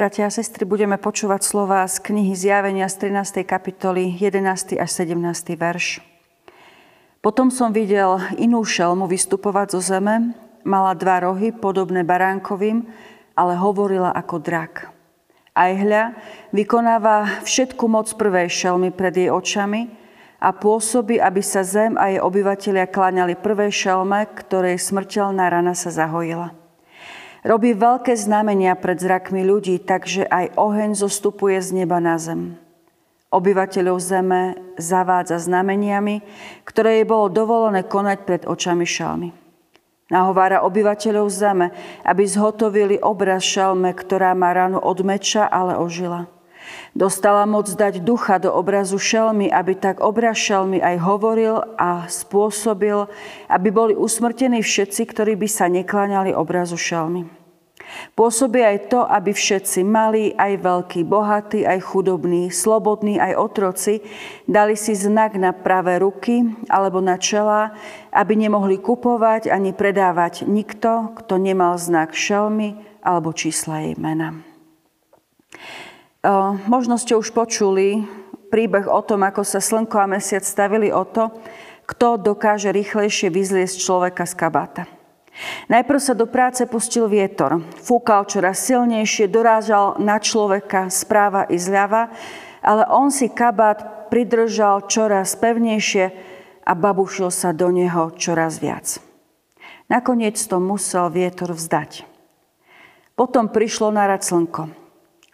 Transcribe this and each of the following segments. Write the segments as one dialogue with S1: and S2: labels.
S1: Bratia a sestry, budeme počúvať slova z knihy Zjavenia z 13. kapitoly 11. až 17. verš. Potom som videl inú šelmu vystupovať zo zeme, mala dva rohy, podobné baránkovým, ale hovorila ako drak. Aj hľa vykonáva všetku moc prvej šelmy pred jej očami a pôsobí, aby sa zem a jej obyvateľia kláňali prvej šelme, ktorej smrteľná rana sa zahojila. Robí veľké znamenia pred zrakmi ľudí, takže aj oheň zostupuje z neba na zem. Obyvateľov zeme zavádza znameniami, ktoré jej bolo dovolené konať pred očami šalmy. Nahovára obyvateľov zeme, aby zhotovili obraz šalme, ktorá má ránu od meča, ale ožila. Dostala moc dať ducha do obrazu šelmy, aby tak obraz šelmy aj hovoril a spôsobil, aby boli usmrtení všetci, ktorí by sa nekláňali obrazu šelmy. Pôsobí aj to, aby všetci malí, aj veľkí, bohatí, aj chudobní, slobodní, aj otroci dali si znak na pravé ruky alebo na čela, aby nemohli kupovať ani predávať nikto, kto nemal znak šelmy alebo čísla jej mena. Možno ste už počuli príbeh o tom, ako sa slnko a mesiac stavili o to, kto dokáže rýchlejšie vyzliesť človeka z kabáta. Najprv sa do práce pustil vietor. Fúkal čoraz silnejšie, dorážal na človeka správa i zľava, ale on si kabát pridržal čoraz pevnejšie a babušil sa do neho čoraz viac. Nakoniec to musel vietor vzdať. Potom prišlo na rad slnko.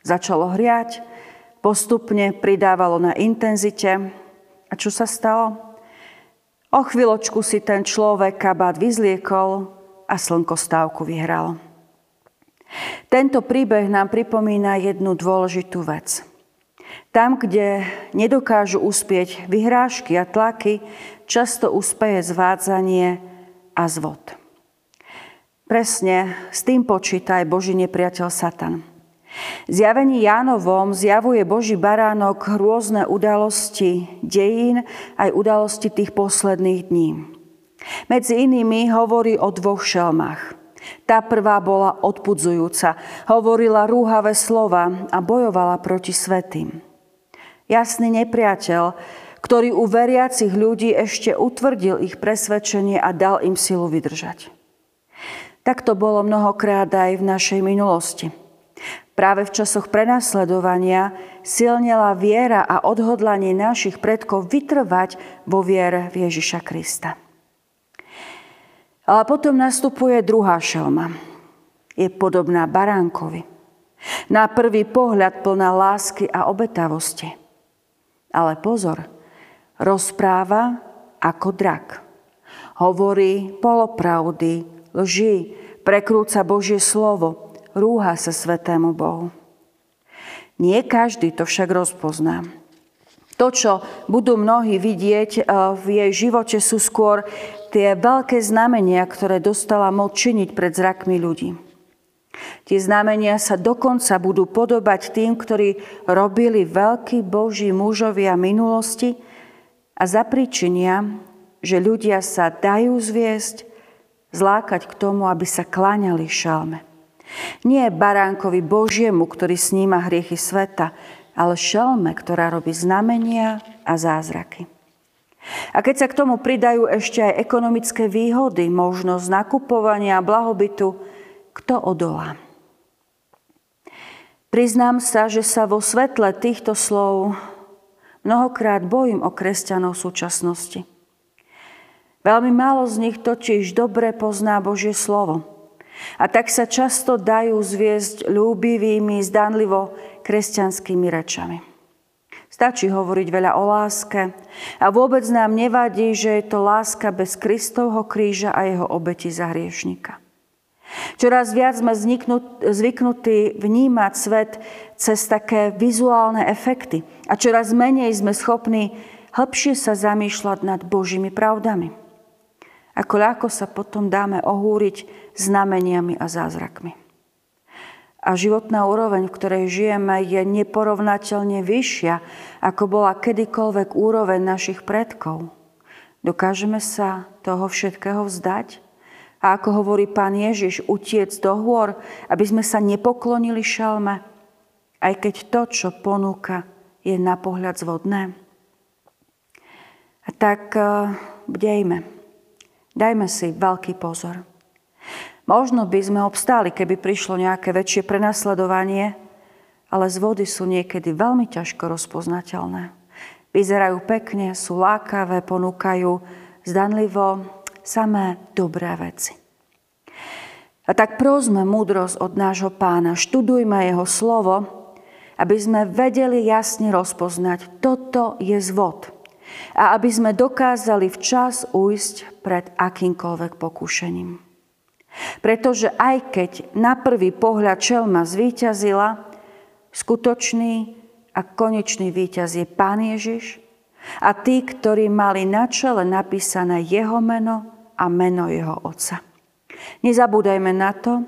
S1: Začalo hriať, postupne pridávalo na intenzite. A čo sa stalo? O chvíľočku si ten človek kabát vyzliekol a slnko stávku vyhralo. Tento príbeh nám pripomína jednu dôležitú vec. Tam, kde nedokážu uspieť vyhrážky a tlaky, často uspeje zvádzanie a zvod. Presne s tým počíta aj Boží nepriateľ Satan. Zjavení Jánovom zjavuje Boží baránok rôzne udalosti dejín, aj udalosti tých posledných dní. Medzi inými hovorí o dvoch šelmách. Tá prvá bola odpudzujúca, hovorila rúhavé slova a bojovala proti svetým. Jasný nepriateľ, ktorý u veriacich ľudí ešte utvrdil ich presvedčenie a dal im silu vydržať. Tak to bolo mnohokrát aj v našej minulosti. Práve v časoch prenasledovania silnela viera a odhodlanie našich predkov vytrvať vo viere v Ježiša Krista. Ale potom nastupuje druhá šelma. Je podobná baránkovi. Na prvý pohľad plná lásky a obetavosti. Ale pozor, rozpráva ako drak. Hovorí polopravdy, lži, prekrúca Božie slovo – rúha sa svetému Bohu. Nie každý to však rozpozná. To, čo budú mnohí vidieť eh, v jej živote, sú skôr tie veľké znamenia, ktoré dostala moc činiť pred zrakmi ľudí. Tie znamenia sa dokonca budú podobať tým, ktorí robili veľkí boží mužovia minulosti a zapričinia, že ľudia sa dajú zviesť, zlákať k tomu, aby sa kláňali šalme. Nie baránkovi Božiemu, ktorý sníma hriechy sveta, ale šelme, ktorá robí znamenia a zázraky. A keď sa k tomu pridajú ešte aj ekonomické výhody, možnosť nakupovania a blahobytu, kto odolá? Priznám sa, že sa vo svetle týchto slov mnohokrát bojím o kresťanov súčasnosti. Veľmi málo z nich totiž dobre pozná Božie slovo. A tak sa často dajú zviesť ľúbivými, zdanlivo kresťanskými rečami. Stačí hovoriť veľa o láske a vôbec nám nevadí, že je to láska bez Kristovho kríža a jeho obeti za hriešnika. Čoraz viac sme zvyknutí vnímať svet cez také vizuálne efekty a čoraz menej sme schopní hĺbšie sa zamýšľať nad Božími pravdami. Ako ľahko sa potom dáme ohúriť znameniami a zázrakmi. A životná úroveň, v ktorej žijeme, je neporovnateľne vyššia, ako bola kedykoľvek úroveň našich predkov. Dokážeme sa toho všetkého vzdať? A ako hovorí pán Ježiš, utiec do hôr, aby sme sa nepoklonili šalme? aj keď to, čo ponúka, je na pohľad zvodné. A tak uh, bdejme. Dajme si veľký pozor. Možno by sme obstáli, keby prišlo nejaké väčšie prenasledovanie, ale z vody sú niekedy veľmi ťažko rozpoznateľné. Vyzerajú pekne, sú lákavé, ponúkajú zdanlivo samé dobré veci. A tak prosme múdrosť od nášho pána, študujme jeho slovo, aby sme vedeli jasne rozpoznať, toto je zvod. A aby sme dokázali včas ujsť pred akýmkoľvek pokušením. Pretože aj keď na prvý pohľad čelma zvíťazila, skutočný a konečný víťaz je Pán Ježiš a tí, ktorí mali na čele napísané jeho meno a meno jeho Otca. Nezabúdajme na to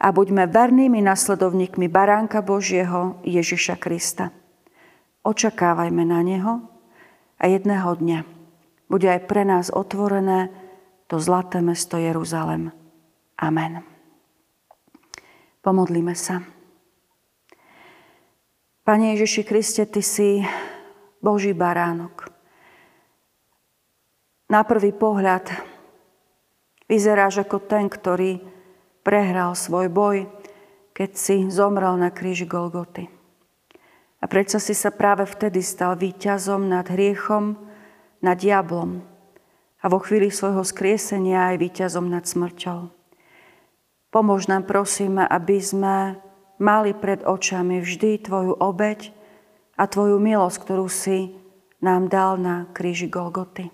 S1: a buďme vernými nasledovníkmi Baránka Božieho Ježiša Krista. Očakávajme na Neho a jedného dňa bude aj pre nás otvorené to zlaté mesto Jeruzalem. Amen. Pomodlíme sa. Pane Ježiši Kriste, Ty si Boží baránok. Na prvý pohľad vyzeráš ako ten, ktorý prehral svoj boj, keď si zomrel na kríži Golgoty. A predsa si sa práve vtedy stal víťazom nad hriechom, nad diablom a vo chvíli svojho skriesenia aj víťazom nad smrťou. Pomôž nám, prosíme, aby sme mali pred očami vždy Tvoju obeď a Tvoju milosť, ktorú si nám dal na kríži Golgoty.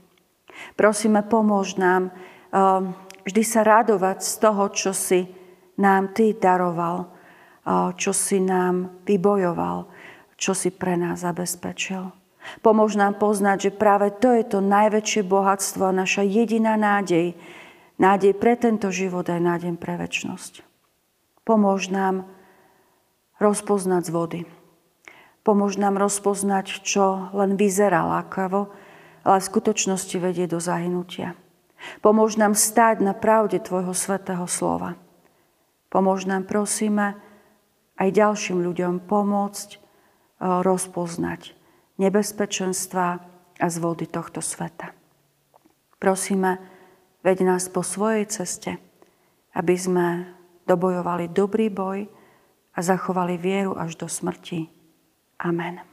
S1: Prosíme, pomôž nám ehm, vždy sa radovať z toho, čo si nám Ty daroval, čo si nám vybojoval, čo si pre nás zabezpečil. Pomôž nám poznať, že práve to je to najväčšie bohatstvo a naša jediná nádej, Nádej pre tento život aj nádej pre väčnosť. Pomôž nám rozpoznať z vody. Pomôž nám rozpoznať, čo len vyzerá lákavo, ale v skutočnosti vedie do zahynutia. Pomôž nám stáť na pravde Tvojho svetého slova. Pomôž nám, prosíme, aj ďalším ľuďom pomôcť rozpoznať nebezpečenstva a zvody tohto sveta. Prosíme, Veď nás po svojej ceste, aby sme dobojovali dobrý boj a zachovali vieru až do smrti. Amen.